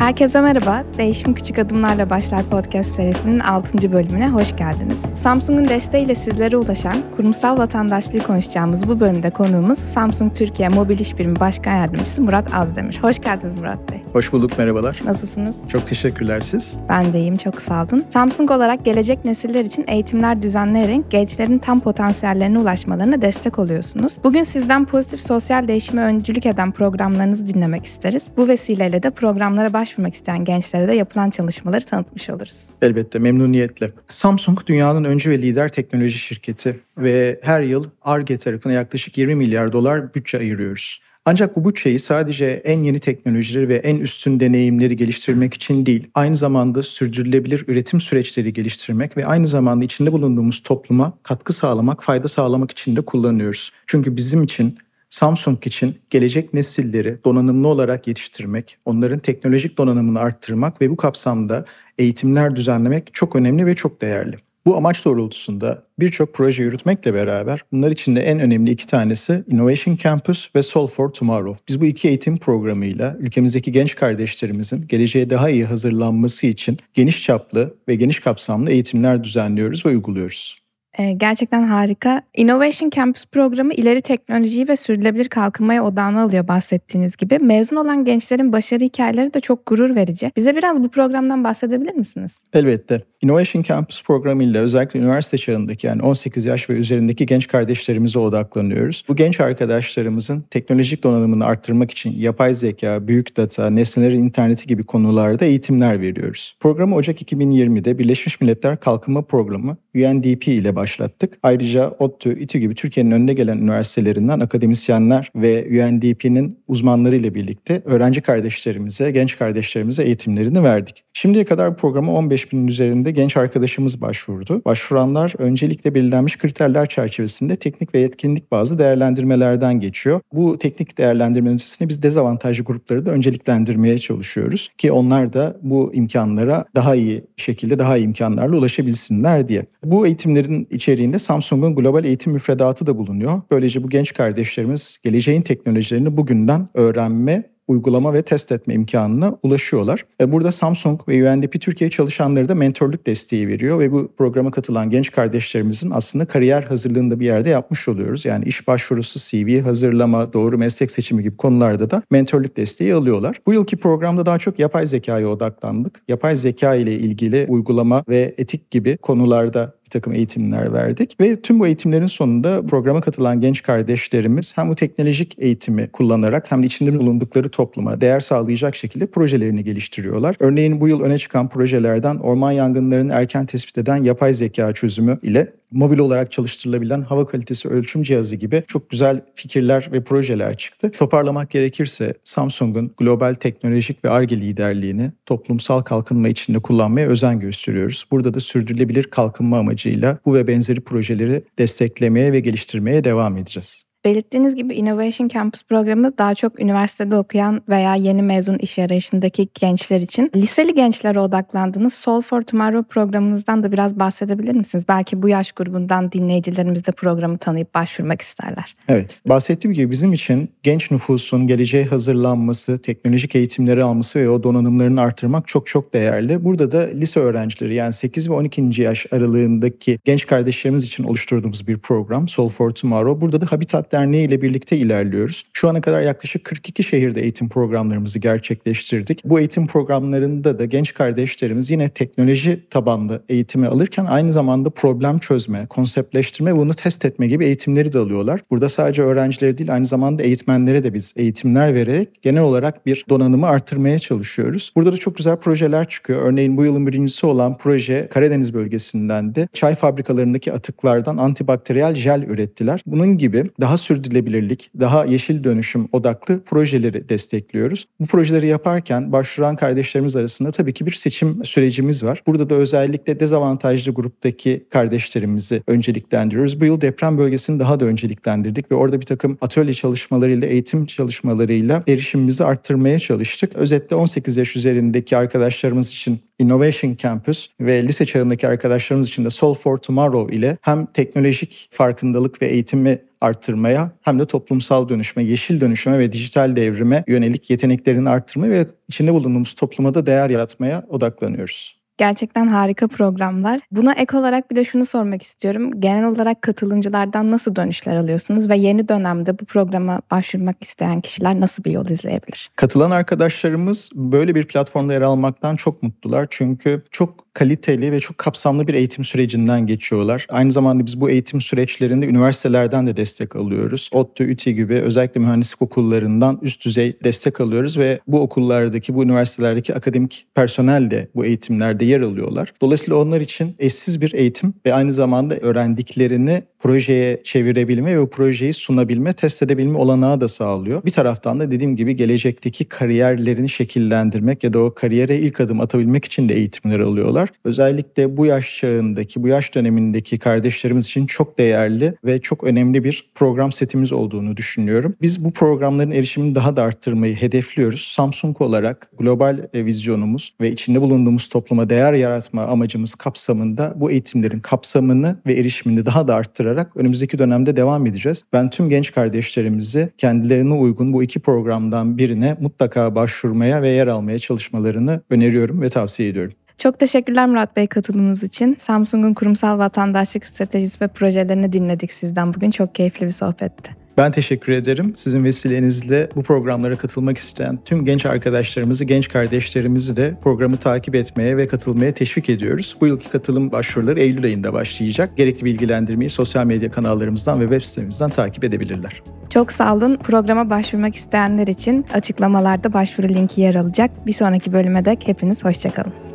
Herkese merhaba. Değişim Küçük Adımlarla Başlar podcast serisinin 6. bölümüne hoş geldiniz. Samsung'un desteğiyle sizlere ulaşan kurumsal vatandaşlığı konuşacağımız bu bölümde konuğumuz Samsung Türkiye Mobil İş Birimi Başkan Yardımcısı Murat Azdemir. Hoş geldiniz Murat Bey. Hoş bulduk, merhabalar. Nasılsınız? Çok teşekkürler siz. Ben de iyiyim, çok sağ olun. Samsung olarak gelecek nesiller için eğitimler düzenleyerek gençlerin tam potansiyellerine ulaşmalarına destek oluyorsunuz. Bugün sizden pozitif sosyal değişime öncülük eden programlarınızı dinlemek isteriz. Bu vesileyle de programlara başvurmak isteyen gençlere de yapılan çalışmaları tanıtmış oluruz. Elbette, memnuniyetle. Samsung dünyanın öncü ve lider teknoloji şirketi ve her yıl ARGE tarafına yaklaşık 20 milyar dolar bütçe ayırıyoruz. Ancak bu bütçeyi sadece en yeni teknolojileri ve en üstün deneyimleri geliştirmek için değil, aynı zamanda sürdürülebilir üretim süreçleri geliştirmek ve aynı zamanda içinde bulunduğumuz topluma katkı sağlamak, fayda sağlamak için de kullanıyoruz. Çünkü bizim için Samsung için gelecek nesilleri donanımlı olarak yetiştirmek, onların teknolojik donanımını arttırmak ve bu kapsamda eğitimler düzenlemek çok önemli ve çok değerli. Bu amaç doğrultusunda birçok proje yürütmekle beraber bunlar içinde en önemli iki tanesi Innovation Campus ve Solve for Tomorrow. Biz bu iki eğitim programıyla ülkemizdeki genç kardeşlerimizin geleceğe daha iyi hazırlanması için geniş çaplı ve geniş kapsamlı eğitimler düzenliyoruz ve uyguluyoruz. Ee, gerçekten harika. Innovation Campus programı ileri teknolojiyi ve sürdürülebilir kalkınmaya odağına alıyor bahsettiğiniz gibi. Mezun olan gençlerin başarı hikayeleri de çok gurur verici. Bize biraz bu programdan bahsedebilir misiniz? Elbette. Innovation Campus programıyla özellikle üniversite çağındaki yani 18 yaş ve üzerindeki genç kardeşlerimize odaklanıyoruz. Bu genç arkadaşlarımızın teknolojik donanımını arttırmak için yapay zeka, büyük data, nesnelerin interneti gibi konularda eğitimler veriyoruz. Programı Ocak 2020'de Birleşmiş Milletler Kalkınma Programı UNDP ile başlattık. Ayrıca ODTÜ, İTÜ gibi Türkiye'nin önüne gelen üniversitelerinden akademisyenler ve UNDP'nin uzmanları ile birlikte öğrenci kardeşlerimize, genç kardeşlerimize eğitimlerini verdik. Şimdiye kadar programa 15 binin üzerinde genç arkadaşımız başvurdu. Başvuranlar öncelikle belirlenmiş kriterler çerçevesinde teknik ve yetkinlik bazı değerlendirmelerden geçiyor. Bu teknik değerlendirme öncesinde biz dezavantajlı grupları da önceliklendirmeye çalışıyoruz ki onlar da bu imkanlara daha iyi şekilde daha iyi imkanlarla ulaşabilsinler diye. Bu eğitimlerin içeriğinde Samsung'un global eğitim müfredatı da bulunuyor. Böylece bu genç kardeşlerimiz geleceğin teknolojilerini bugünden öğrenme uygulama ve test etme imkanına ulaşıyorlar. E, burada Samsung ve UNDP Türkiye çalışanları da mentorluk desteği veriyor ve bu programa katılan genç kardeşlerimizin aslında kariyer hazırlığında bir yerde yapmış oluyoruz. Yani iş başvurusu, CV hazırlama, doğru meslek seçimi gibi konularda da mentorluk desteği alıyorlar. Bu yılki programda daha çok yapay zekaya odaklandık. Yapay zeka ile ilgili uygulama ve etik gibi konularda bir takım eğitimler verdik. Ve tüm bu eğitimlerin sonunda programa katılan genç kardeşlerimiz hem bu teknolojik eğitimi kullanarak hem de içinde bulundukları topluma değer sağlayacak şekilde projelerini geliştiriyorlar. Örneğin bu yıl öne çıkan projelerden orman yangınlarını erken tespit eden yapay zeka çözümü ile mobil olarak çalıştırılabilen hava kalitesi ölçüm cihazı gibi çok güzel fikirler ve projeler çıktı. Toparlamak gerekirse Samsung'un global teknolojik ve ARGE liderliğini toplumsal kalkınma içinde kullanmaya özen gösteriyoruz. Burada da sürdürülebilir kalkınma amacıyla bu ve benzeri projeleri desteklemeye ve geliştirmeye devam edeceğiz. Belirttiğiniz gibi Innovation Campus programı daha çok üniversitede okuyan veya yeni mezun iş arayışındaki gençler için. Liseli gençlere odaklandığınız Soul for Tomorrow programınızdan da biraz bahsedebilir misiniz? Belki bu yaş grubundan dinleyicilerimiz de programı tanıyıp başvurmak isterler. Evet, bahsettiğim gibi bizim için genç nüfusun geleceğe hazırlanması, teknolojik eğitimleri alması ve o donanımlarını artırmak çok çok değerli. Burada da lise öğrencileri yani 8 ve 12. yaş aralığındaki genç kardeşlerimiz için oluşturduğumuz bir program Soul for Tomorrow. Burada da Habitat Derneği ile birlikte ilerliyoruz. Şu ana kadar yaklaşık 42 şehirde eğitim programlarımızı gerçekleştirdik. Bu eğitim programlarında da genç kardeşlerimiz yine teknoloji tabanlı eğitimi alırken aynı zamanda problem çözme, konseptleştirme bunu test etme gibi eğitimleri de alıyorlar. Burada sadece öğrencileri değil aynı zamanda eğitmenlere de biz eğitimler vererek genel olarak bir donanımı artırmaya çalışıyoruz. Burada da çok güzel projeler çıkıyor. Örneğin bu yılın birincisi olan proje Karadeniz bölgesinden de çay fabrikalarındaki atıklardan antibakteriyel jel ürettiler. Bunun gibi daha sürdürülebilirlik, daha yeşil dönüşüm odaklı projeleri destekliyoruz. Bu projeleri yaparken başvuran kardeşlerimiz arasında tabii ki bir seçim sürecimiz var. Burada da özellikle dezavantajlı gruptaki kardeşlerimizi önceliklendiriyoruz. Bu yıl deprem bölgesini daha da önceliklendirdik ve orada bir takım atölye çalışmalarıyla, eğitim çalışmalarıyla erişimimizi arttırmaya çalıştık. Özetle 18 yaş üzerindeki arkadaşlarımız için Innovation Campus ve lise çağındaki arkadaşlarımız için de Sol for Tomorrow ile hem teknolojik farkındalık ve eğitimi arttırmaya hem de toplumsal dönüşme, yeşil dönüşüme ve dijital devrime yönelik yeteneklerini arttırmaya ve içinde bulunduğumuz topluma da değer yaratmaya odaklanıyoruz. Gerçekten harika programlar. Buna ek olarak bir de şunu sormak istiyorum. Genel olarak katılımcılardan nasıl dönüşler alıyorsunuz ve yeni dönemde bu programa başvurmak isteyen kişiler nasıl bir yol izleyebilir? Katılan arkadaşlarımız böyle bir platformda yer almaktan çok mutlular. Çünkü çok kaliteli ve çok kapsamlı bir eğitim sürecinden geçiyorlar. Aynı zamanda biz bu eğitim süreçlerinde üniversitelerden de destek alıyoruz. ODTÜ, ÜTİ gibi özellikle mühendislik okullarından üst düzey destek alıyoruz ve bu okullardaki, bu üniversitelerdeki akademik personel de bu eğitimlerde yer alıyorlar. Dolayısıyla onlar için eşsiz bir eğitim ve aynı zamanda öğrendiklerini projeye çevirebilme ve projeyi sunabilme, test edebilme olanağı da sağlıyor. Bir taraftan da dediğim gibi gelecekteki kariyerlerini şekillendirmek ya da o kariyere ilk adım atabilmek için de eğitimler alıyorlar. Özellikle bu yaş çağındaki, bu yaş dönemindeki kardeşlerimiz için çok değerli ve çok önemli bir program setimiz olduğunu düşünüyorum. Biz bu programların erişimini daha da arttırmayı hedefliyoruz. Samsung olarak global e, vizyonumuz ve içinde bulunduğumuz topluma değer yaratma amacımız kapsamında bu eğitimlerin kapsamını ve erişimini daha da arttırarak önümüzdeki dönemde devam edeceğiz. Ben tüm genç kardeşlerimizi kendilerine uygun bu iki programdan birine mutlaka başvurmaya ve yer almaya çalışmalarını öneriyorum ve tavsiye ediyorum. Çok teşekkürler Murat Bey katılımınız için. Samsung'un kurumsal vatandaşlık stratejisi ve projelerini dinledik sizden bugün. Çok keyifli bir sohbetti. Ben teşekkür ederim. Sizin vesilenizle bu programlara katılmak isteyen tüm genç arkadaşlarımızı, genç kardeşlerimizi de programı takip etmeye ve katılmaya teşvik ediyoruz. Bu yılki katılım başvuruları Eylül ayında başlayacak. Gerekli bilgilendirmeyi sosyal medya kanallarımızdan ve web sitemizden takip edebilirler. Çok sağ olun. Programa başvurmak isteyenler için açıklamalarda başvuru linki yer alacak. Bir sonraki bölüme dek hepiniz hoşçakalın.